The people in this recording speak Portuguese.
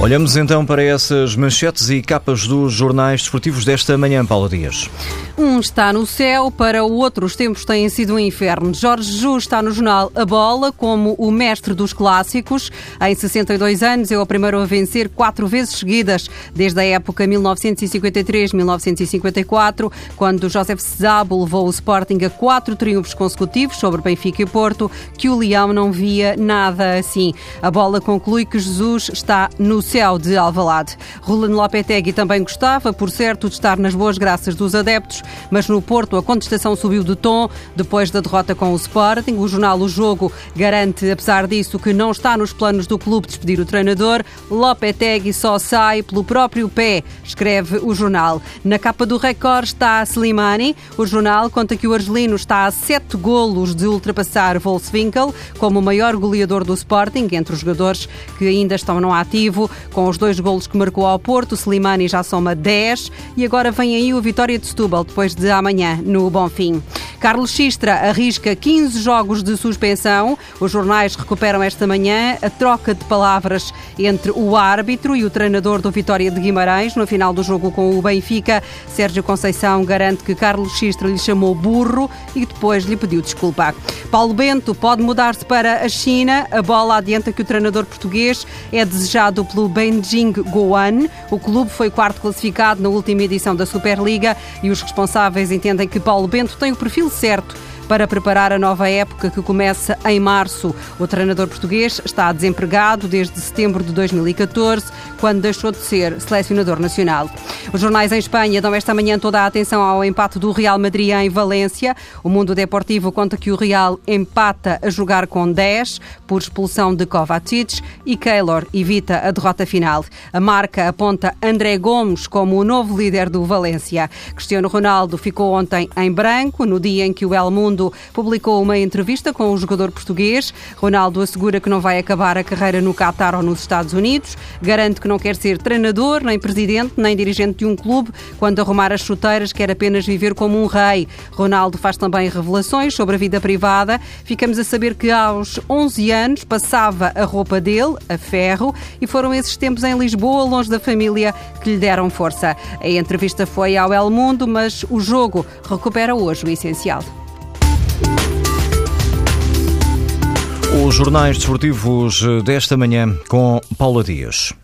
Olhamos então para essas manchetes e capas dos jornais desportivos desta manhã, Paula Dias. Um está no céu, para o outro os tempos têm sido um inferno. Jorge Jus está no jornal A Bola como o mestre dos clássicos. Em 62 anos é o primeiro a vencer quatro vezes seguidas, desde a época 1953-1954, quando José Sabo levou o Sporting a quatro triunfos consecutivos sobre Benfica e Porto, que o Leão não via nada assim. A Bola conclui que Jesus está no de Alvalade. Rolando Lopetegui também gostava, por certo, de estar nas boas graças dos adeptos, mas no Porto a contestação subiu de tom depois da derrota com o Sporting. O jornal O Jogo garante, apesar disso, que não está nos planos do clube despedir o treinador. Lopetegui só sai pelo próprio pé, escreve o jornal. Na capa do Record está Slimani. O jornal conta que o argelino está a sete golos de ultrapassar Wolfswinkel como o maior goleador do Sporting, entre os jogadores que ainda estão no ativo. Com os dois golos que marcou ao Porto, Slimani já soma 10 e agora vem aí o Vitória de Setúbal, depois de amanhã, no Bonfim. Carlos Xistra arrisca 15 jogos de suspensão. Os jornais recuperam esta manhã a troca de palavras entre o árbitro e o treinador do Vitória de Guimarães no final do jogo com o Benfica. Sérgio Conceição garante que Carlos Xistra lhe chamou burro e depois lhe pediu desculpa. Paulo Bento pode mudar-se para a China. A bola adianta que o treinador português é desejado pelo Beijing Guoan. O clube foi quarto classificado na última edição da Superliga e os responsáveis entendem que Paulo Bento tem o perfil certo para preparar a nova época que começa em março. O treinador português está desempregado desde setembro de 2014, quando deixou de ser selecionador nacional. Os jornais em Espanha dão esta manhã toda a atenção ao empate do Real Madrid em Valência. O Mundo Deportivo conta que o Real empata a jogar com 10 por expulsão de Kovacic e Keylor evita a derrota final. A marca aponta André Gomes como o novo líder do Valência. Cristiano Ronaldo ficou ontem em branco, no dia em que o El Mundo Publicou uma entrevista com o jogador português. Ronaldo assegura que não vai acabar a carreira no Qatar ou nos Estados Unidos. Garante que não quer ser treinador, nem presidente, nem dirigente de um clube. Quando arrumar as chuteiras, quer apenas viver como um rei. Ronaldo faz também revelações sobre a vida privada. Ficamos a saber que aos 11 anos passava a roupa dele, a ferro, e foram esses tempos em Lisboa, longe da família, que lhe deram força. A entrevista foi ao El Mundo, mas o jogo recupera hoje o essencial. Os jornais desportivos desta manhã com Paula Dias.